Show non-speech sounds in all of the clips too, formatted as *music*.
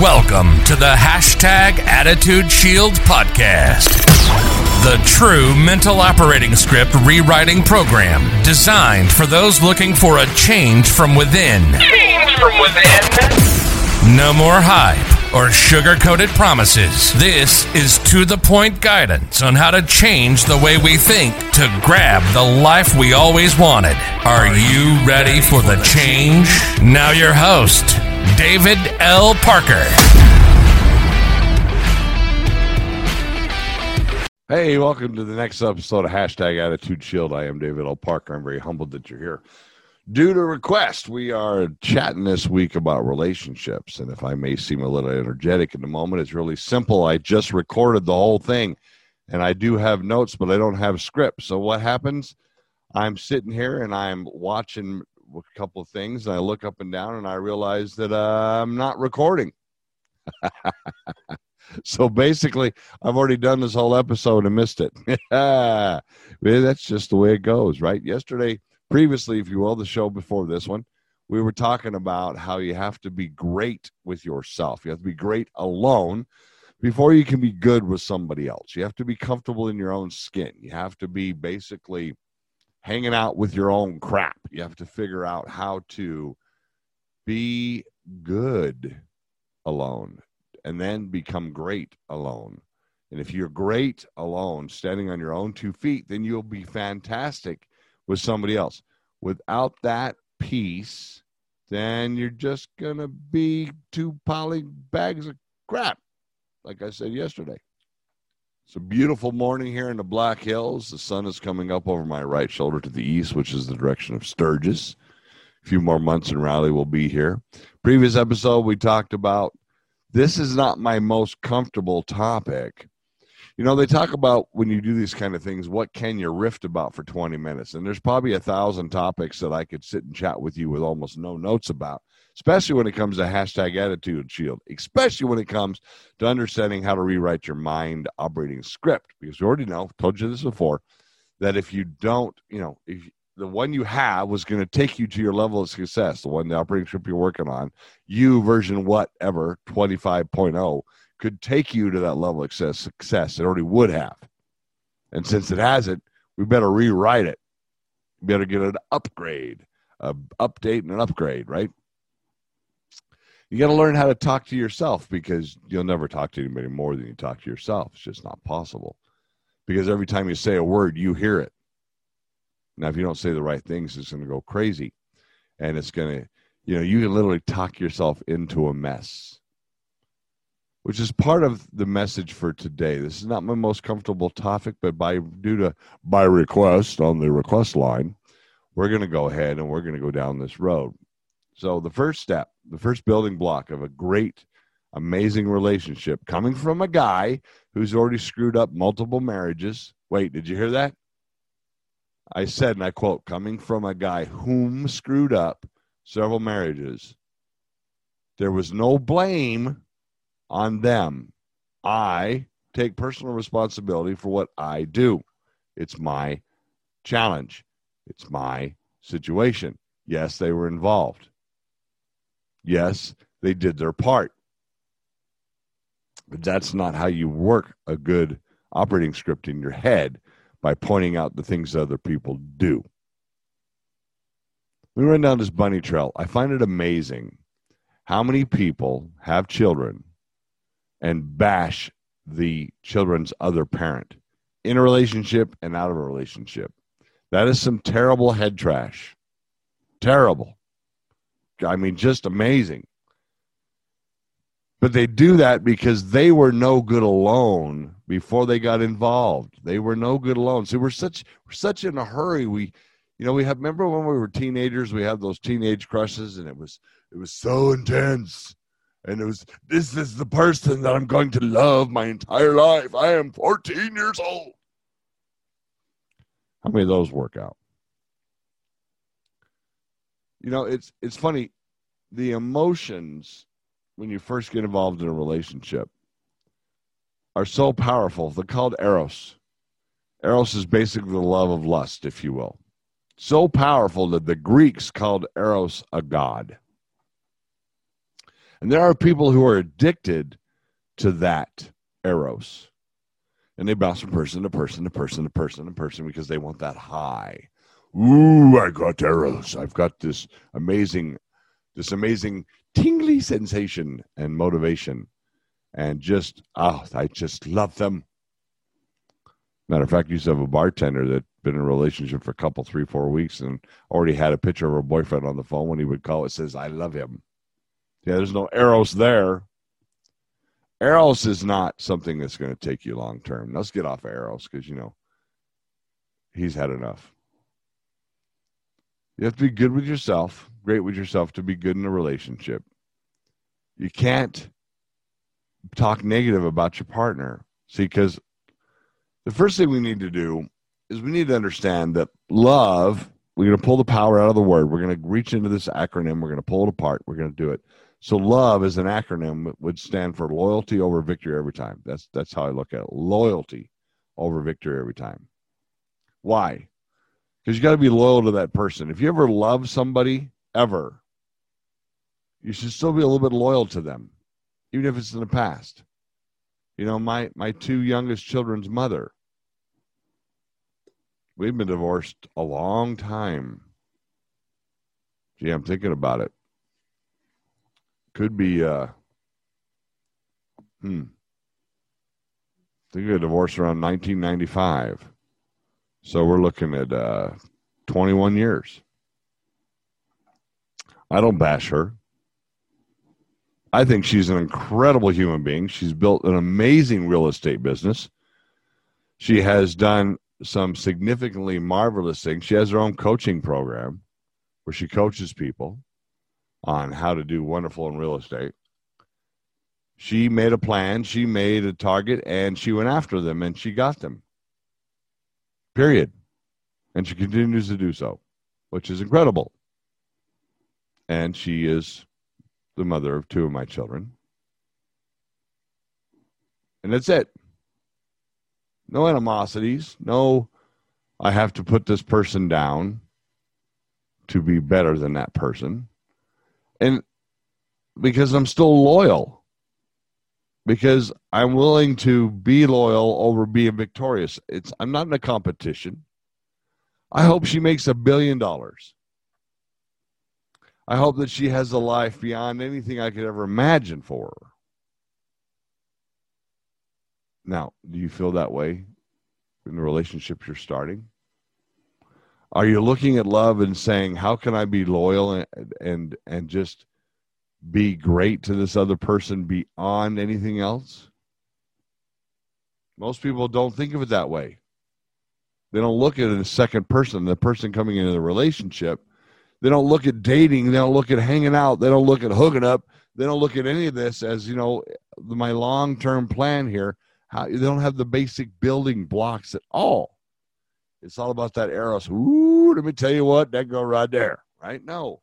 Welcome to the hashtag Attitude Shield podcast, the true mental operating script rewriting program designed for those looking for a change from within. Change from within. No more hype or sugar coated promises. This is to the point guidance on how to change the way we think to grab the life we always wanted. Are you ready for the change? Now, your host, David L. Parker. Hey, welcome to the next episode of Hashtag Attitude Shield. I am David L. Parker. I'm very humbled that you're here. Due to request, we are chatting this week about relationships. And if I may seem a little energetic in the moment, it's really simple. I just recorded the whole thing and I do have notes, but I don't have script. So what happens? I'm sitting here and I'm watching a couple of things and I look up and down and I realize that uh, I'm not recording. *laughs* so basically, I've already done this whole episode and missed it. *laughs* That's just the way it goes, right? Yesterday, previously, if you will, the show before this one, we were talking about how you have to be great with yourself. You have to be great alone before you can be good with somebody else. You have to be comfortable in your own skin. You have to be basically hanging out with your own crap. You have to figure out how to be good alone and then become great alone. And if you're great alone, standing on your own two feet, then you'll be fantastic with somebody else. Without that piece, then you're just going to be two poly bags of crap, like I said yesterday. It's a beautiful morning here in the Black Hills. The sun is coming up over my right shoulder to the east, which is the direction of Sturgis. A few more months and rally will be here. Previous episode, we talked about this is not my most comfortable topic. You know, they talk about when you do these kind of things, what can you rift about for 20 minutes? And there's probably a thousand topics that I could sit and chat with you with almost no notes about especially when it comes to hashtag attitude shield, especially when it comes to understanding how to rewrite your mind operating script. Because we already know, told you this before, that if you don't, you know, if the one you have was going to take you to your level of success, the one the operating script you're working on, you version whatever 25.0 could take you to that level of success. It already would have. And since it hasn't, we better rewrite it. We better get an upgrade, a update and an upgrade, right? you got to learn how to talk to yourself because you'll never talk to anybody more than you talk to yourself. It's just not possible. Because every time you say a word, you hear it. Now, if you don't say the right things, it's going to go crazy. And it's going to, you know, you can literally talk yourself into a mess, which is part of the message for today. This is not my most comfortable topic, but by due to by request on the request line, we're going to go ahead and we're going to go down this road. So the first step, the first building block of a great, amazing relationship coming from a guy who's already screwed up multiple marriages. Wait, did you hear that? I said, and I quote, coming from a guy whom screwed up several marriages. There was no blame on them. I take personal responsibility for what I do. It's my challenge. It's my situation. Yes, they were involved. Yes, they did their part. But that's not how you work a good operating script in your head by pointing out the things other people do. We run down this bunny trail. I find it amazing how many people have children and bash the children's other parent in a relationship and out of a relationship. That is some terrible head trash. Terrible. I mean, just amazing. But they do that because they were no good alone before they got involved. They were no good alone. So we're such we're such in a hurry. We, you know, we have. Remember when we were teenagers? We had those teenage crushes, and it was it was so intense. And it was this is the person that I'm going to love my entire life. I am 14 years old. How many of those work out? you know it's it's funny the emotions when you first get involved in a relationship are so powerful they're called eros eros is basically the love of lust if you will so powerful that the greeks called eros a god And there are people who are addicted to that eros. And they bounce from person to person to person to person to person because they want that high. Ooh, I got eros. I've got this amazing, this amazing tingly sensation and motivation. And just, oh, I just love them. Matter of fact, I used to have a bartender that been in a relationship for a couple, three, four weeks, and already had a picture of her boyfriend on the phone. When he would call, it says, "I love him." Yeah, there's no eros there. Eros is not something that's going to take you long term. Let's get off eros because you know he's had enough. You have to be good with yourself, great with yourself to be good in a relationship. You can't talk negative about your partner. See, because the first thing we need to do is we need to understand that love, we're going to pull the power out of the word. We're going to reach into this acronym. We're going to pull it apart. We're going to do it. So love is an acronym that would stand for loyalty over victory every time. That's that's how I look at it. Loyalty over victory every time. Why? Because you got to be loyal to that person. If you ever love somebody, ever, you should still be a little bit loyal to them, even if it's in the past. You know, my my two youngest children's mother. We've been divorced a long time. Gee, I'm thinking about it. Could be uh hmm. I think got divorced around 1995. So we're looking at uh 21 years. I don't bash her. I think she's an incredible human being. She's built an amazing real estate business. She has done some significantly marvelous things. She has her own coaching program where she coaches people on how to do wonderful in real estate. She made a plan, she made a target, and she went after them and she got them. Period. And she continues to do so, which is incredible. And she is the mother of two of my children. And that's it. No animosities. No, I have to put this person down to be better than that person. And because I'm still loyal, because I'm willing to be loyal over being victorious. It's I'm not in a competition. I hope she makes a billion dollars. I hope that she has a life beyond anything I could ever imagine for her. Now, do you feel that way in the relationships you're starting? Are you looking at love and saying, "How can I be loyal and and, and just be great to this other person beyond anything else?" Most people don't think of it that way. They don't look at it as second person, the person coming into the relationship they don't look at dating. They don't look at hanging out. They don't look at hooking up. They don't look at any of this as you know my long term plan here. How they don't have the basic building blocks at all. It's all about that eros. Ooh, let me tell you what, that girl right there, right? No.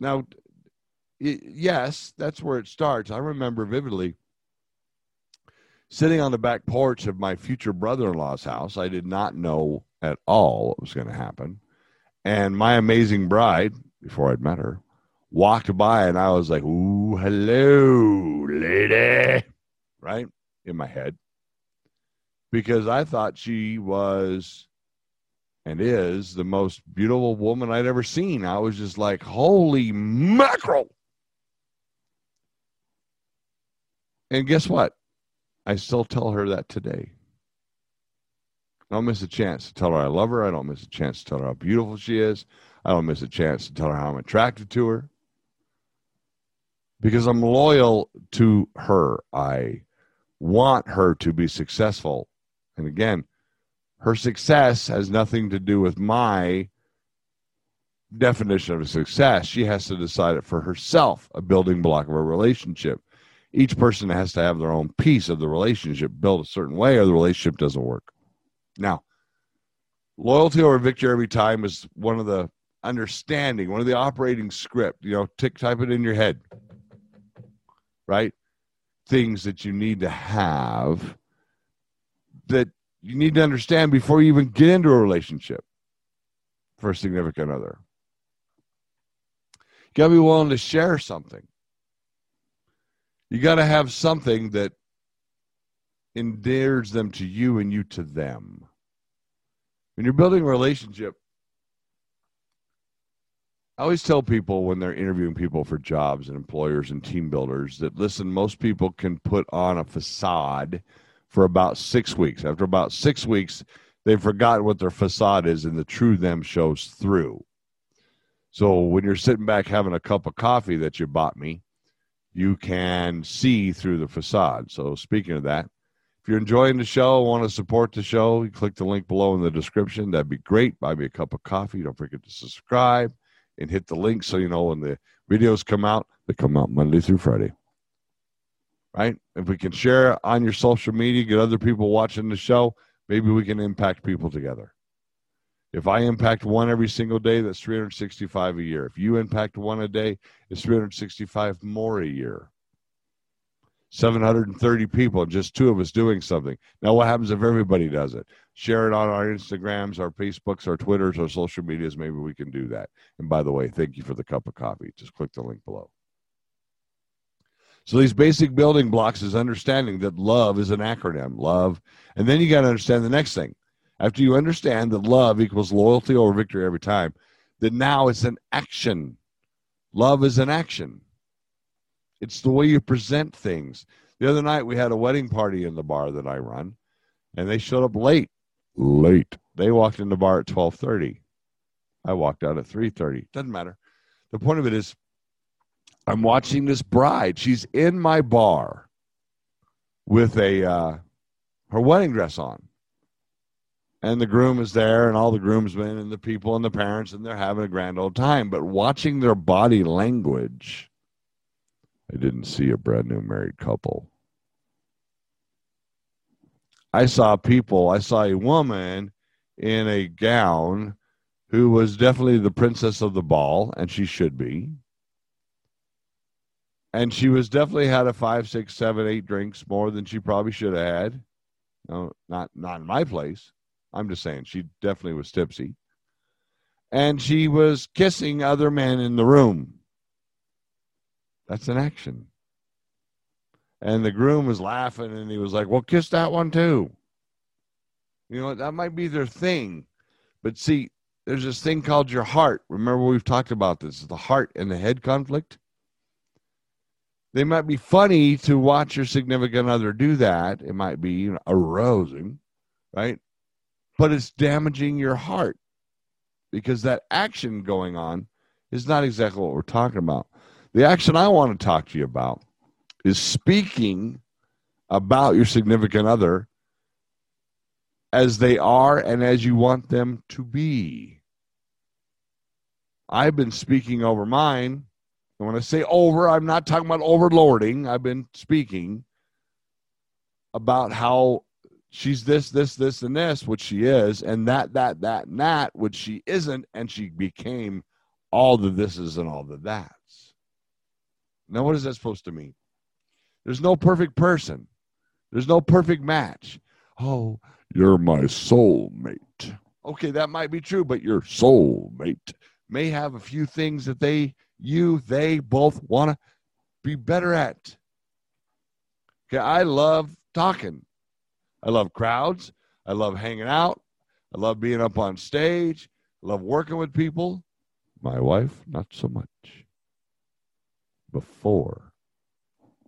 Now, yes, that's where it starts. I remember vividly sitting on the back porch of my future brother in law's house. I did not know at all what was going to happen. And my amazing bride, before I'd met her, walked by and I was like, Ooh, hello, lady. Right? In my head. Because I thought she was and is the most beautiful woman I'd ever seen. I was just like, holy mackerel. And guess what? I still tell her that today. I don't miss a chance to tell her I love her. I don't miss a chance to tell her how beautiful she is. I don't miss a chance to tell her how I'm attracted to her. Because I'm loyal to her. I want her to be successful. And again, her success has nothing to do with my definition of success. She has to decide it for herself, a building block of a relationship. Each person has to have their own piece of the relationship built a certain way, or the relationship doesn't work. Now, loyalty over victory every time is one of the understanding, one of the operating script. You know, tick type it in your head, right? Things that you need to have that you need to understand before you even get into a relationship for a significant other. You got to be willing to share something. You got to have something that endears them to you and you to them. When you're building a relationship, I always tell people when they're interviewing people for jobs and employers and team builders that listen, most people can put on a facade for about six weeks. After about six weeks, they've forgotten what their facade is and the true them shows through. So when you're sitting back having a cup of coffee that you bought me, you can see through the facade. So speaking of that, if you're enjoying the show, want to support the show, you click the link below in the description. That'd be great. Buy me a cup of coffee. Don't forget to subscribe and hit the link so you know when the videos come out. They come out Monday through Friday. Right? If we can share on your social media, get other people watching the show, maybe we can impact people together. If I impact one every single day, that's 365 a year. If you impact one a day, it's 365 more a year. 730 people, just two of us doing something. Now, what happens if everybody does it? Share it on our Instagrams, our Facebooks, our Twitters, our social medias. Maybe we can do that. And by the way, thank you for the cup of coffee. Just click the link below. So, these basic building blocks is understanding that love is an acronym, love. And then you got to understand the next thing after you understand that love equals loyalty over victory every time, that now it's an action. Love is an action. It's the way you present things. The other night we had a wedding party in the bar that I run, and they showed up late. Late. They walked in the bar at twelve thirty. I walked out at three thirty. Doesn't matter. The point of it is, I'm watching this bride. She's in my bar with a uh, her wedding dress on. And the groom is there and all the groomsmen and the people and the parents and they're having a grand old time. But watching their body language i didn't see a brand new married couple. I saw people i saw a woman in a gown who was definitely the princess of the ball and she should be and she was definitely had a five six seven eight drinks more than she probably should have had no not not in my place I'm just saying she definitely was tipsy. And she was kissing other men in the room. That's an action. And the groom was laughing and he was like, Well, kiss that one too. You know, that might be their thing. But see, there's this thing called your heart. Remember, we've talked about this the heart and the head conflict. They might be funny to watch your significant other do that. It might be you know, arousing, right? but it's damaging your heart because that action going on is not exactly what we're talking about. The action I want to talk to you about is speaking about your significant other as they are and as you want them to be. I've been speaking over mine. And when I say over, I'm not talking about overlording. I've been speaking about how she's this, this, this, and this, which she is, and that, that, that, and that, which she isn't, and she became all the thises and all the that's. Now, what is that supposed to mean? There's no perfect person. There's no perfect match. Oh, you're my soulmate. Okay, that might be true, but your soulmate may have a few things that they, you, they both want to be better at. Okay, I love talking. I love crowds. I love hanging out. I love being up on stage. I love working with people. My wife, not so much. Before.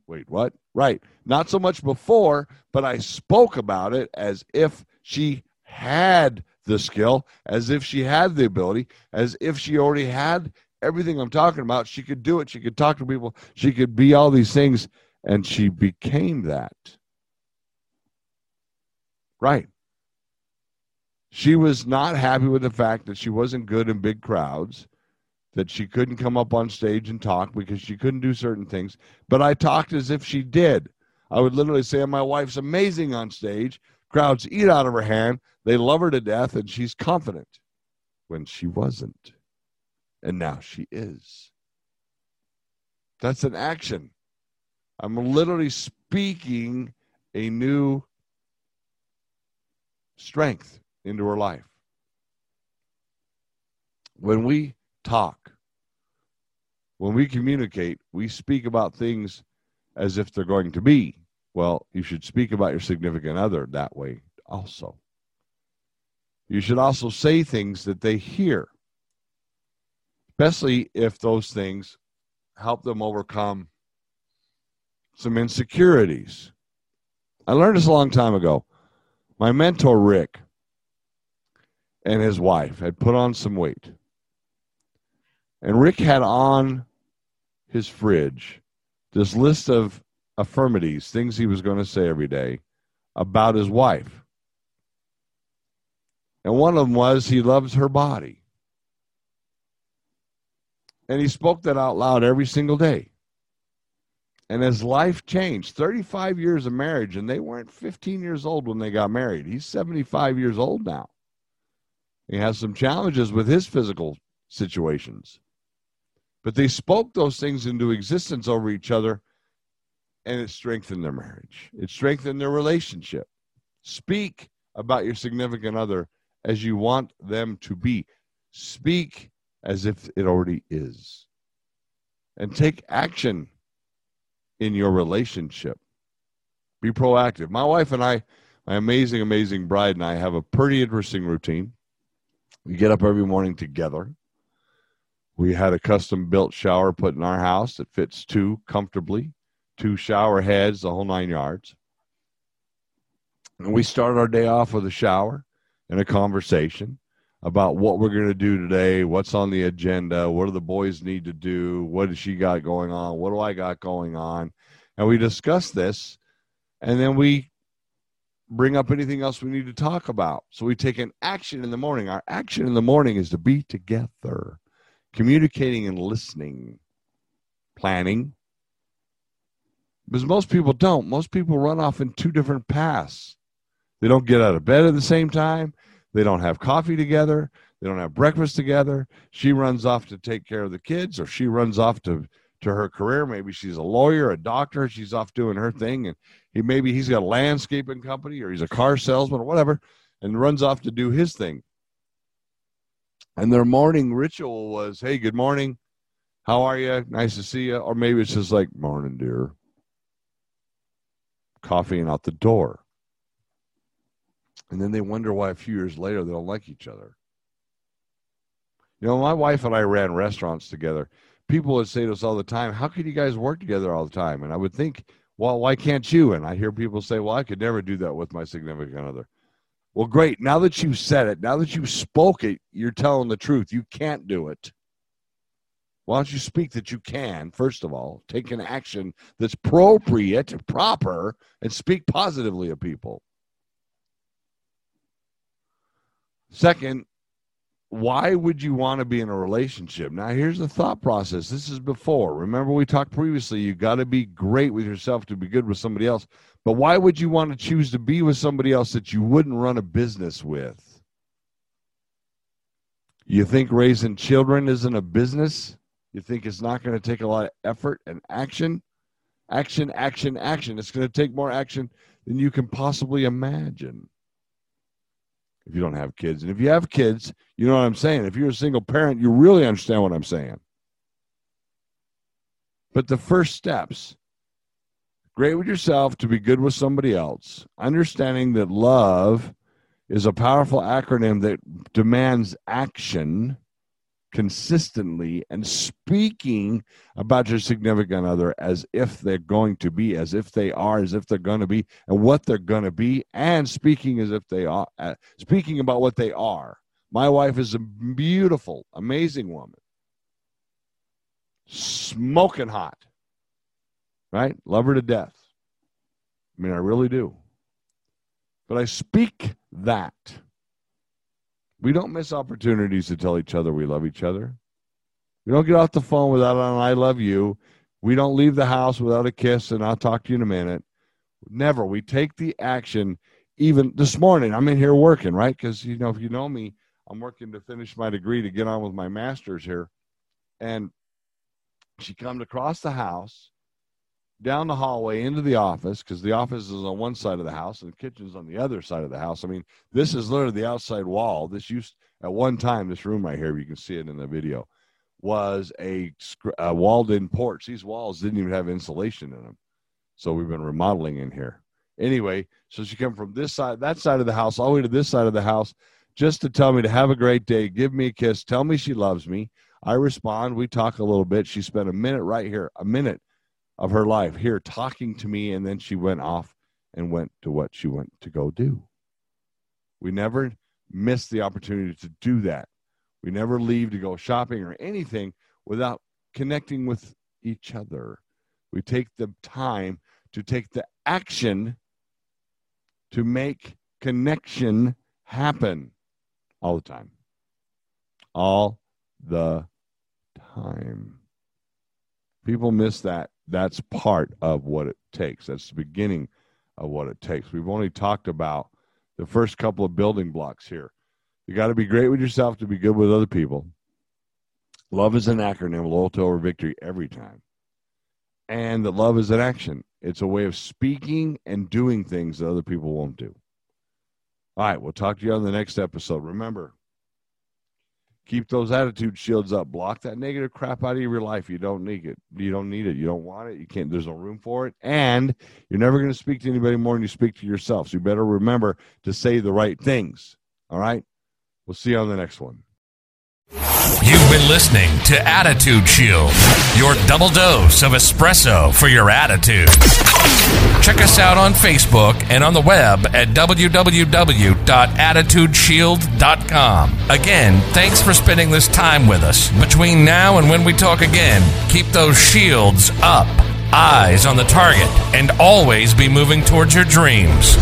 Wait, what? Right. Not so much before, but I spoke about it as if she had the skill, as if she had the ability, as if she already had everything I'm talking about. She could do it. She could talk to people. She could be all these things. And she became that. Right. She was not happy with the fact that she wasn't good in big crowds, that she couldn't come up on stage and talk because she couldn't do certain things. But I talked as if she did. I would literally say, My wife's amazing on stage. Crowds eat out of her hand. They love her to death, and she's confident when she wasn't. And now she is. That's an action. I'm literally speaking a new strength into her life. When we talk, when we communicate, we speak about things as if they're going to be. Well, you should speak about your significant other that way also. You should also say things that they hear, especially if those things help them overcome some insecurities. I learned this a long time ago. My mentor, Rick, and his wife had put on some weight. And Rick had on his fridge this list of affirmities, things he was going to say every day about his wife. And one of them was he loves her body. And he spoke that out loud every single day. And his life changed 35 years of marriage, and they weren't 15 years old when they got married. He's 75 years old now. He has some challenges with his physical situations. But they spoke those things into existence over each other, and it strengthened their marriage. It strengthened their relationship. Speak about your significant other as you want them to be. Speak as if it already is. And take action in your relationship. Be proactive. My wife and I, my amazing, amazing bride and I, have a pretty interesting routine. We get up every morning together. We had a custom built shower put in our house that fits two comfortably, two shower heads, the whole nine yards. And we start our day off with a shower and a conversation about what we're going to do today, what's on the agenda, what do the boys need to do, what does she got going on, what do I got going on. And we discuss this, and then we bring up anything else we need to talk about. So we take an action in the morning. Our action in the morning is to be together, communicating and listening, planning. Because most people don't. Most people run off in two different paths. They don't get out of bed at the same time. They don't have coffee together. They don't have breakfast together. She runs off to take care of the kids, or she runs off to to her career. Maybe she's a lawyer, a doctor. She's off doing her thing, and he maybe he's got a landscaping company, or he's a car salesman, or whatever, and runs off to do his thing. And their morning ritual was, "Hey, good morning. How are you? Nice to see you." Or maybe it's just like, "Morning, dear." Coffee and out the door. And then they wonder why a few years later they don't like each other. You know, my wife and I ran restaurants together. People would say to us all the time, How can you guys work together all the time? And I would think, Well, why can't you? And I hear people say, Well, I could never do that with my significant other. Well, great. Now that you've said it, now that you've spoke it, you're telling the truth. You can't do it. Why don't you speak that you can, first of all? Take an action that's appropriate, proper, and speak positively of people. Second, why would you want to be in a relationship? Now, here's the thought process. This is before. Remember, we talked previously, you got to be great with yourself to be good with somebody else. But why would you want to choose to be with somebody else that you wouldn't run a business with? You think raising children isn't a business? You think it's not going to take a lot of effort and action? Action, action, action. It's going to take more action than you can possibly imagine if you don't have kids. And if you have kids, you know what I'm saying. If you're a single parent, you really understand what I'm saying. But the first steps great with yourself to be good with somebody else, understanding that love is a powerful acronym that demands action consistently and speaking about your significant other as if they're going to be, as if they are, as if they're going to be, and what they're going to be, and speaking as if they are, uh, speaking about what they are. My wife is a beautiful, amazing woman, smoking hot, right? Love her to death. I mean, I really do. But I speak that we don't miss opportunities to tell each other we love each other. We don't get off the phone without an I love you. We don't leave the house without a kiss and I'll talk to you in a minute. Never. We take the action. Even this morning, I'm in here working, right? Because, you know, if you know me, I'm working to finish my degree to get on with my master's here. And she comes across the house down the hallway into the office because the office is on one side of the house and the kitchen's on the other side of the house. I mean, this is literally the outside wall. This used at one time, this room right here, you can see it in the video, was a, a walled in porch. These walls didn't even have insulation in them. So we've been remodeling in here. Anyway, so she came from this side, that side of the house, all the way to this side of the house, just to tell me to have a great day, give me a kiss, tell me she loves me. I respond. We talk a little bit. She spent a minute right here, a minute of her life here talking to me, and then she went off and went to what she went to go do. We never miss the opportunity to do that. We never leave to go shopping or anything without connecting with each other. We take the time to take the action to make connection happen all the time. All the time. People miss that. That's part of what it takes. That's the beginning of what it takes. We've only talked about the first couple of building blocks here. You got to be great with yourself to be good with other people. Love is an acronym, loyalty over victory every time. And that love is an action. It's a way of speaking and doing things that other people won't do. All right, we'll talk to you on the next episode. Remember, keep those attitude shields up. Block that negative crap out of your life. You don't need it. You don't need it. You don't want it. You can't. There's no room for it. And you're never going to speak to anybody more than you speak to yourself. So you better remember to say the right things. All right. We'll see you on the next one. You've been listening to Attitude Shield, your double dose of espresso for your attitude. Check us out on Facebook and on the web at www.attitudeshield.com. Again, thanks for spending this time with us. Between now and when we talk again, keep those shields up, eyes on the target, and always be moving towards your dreams.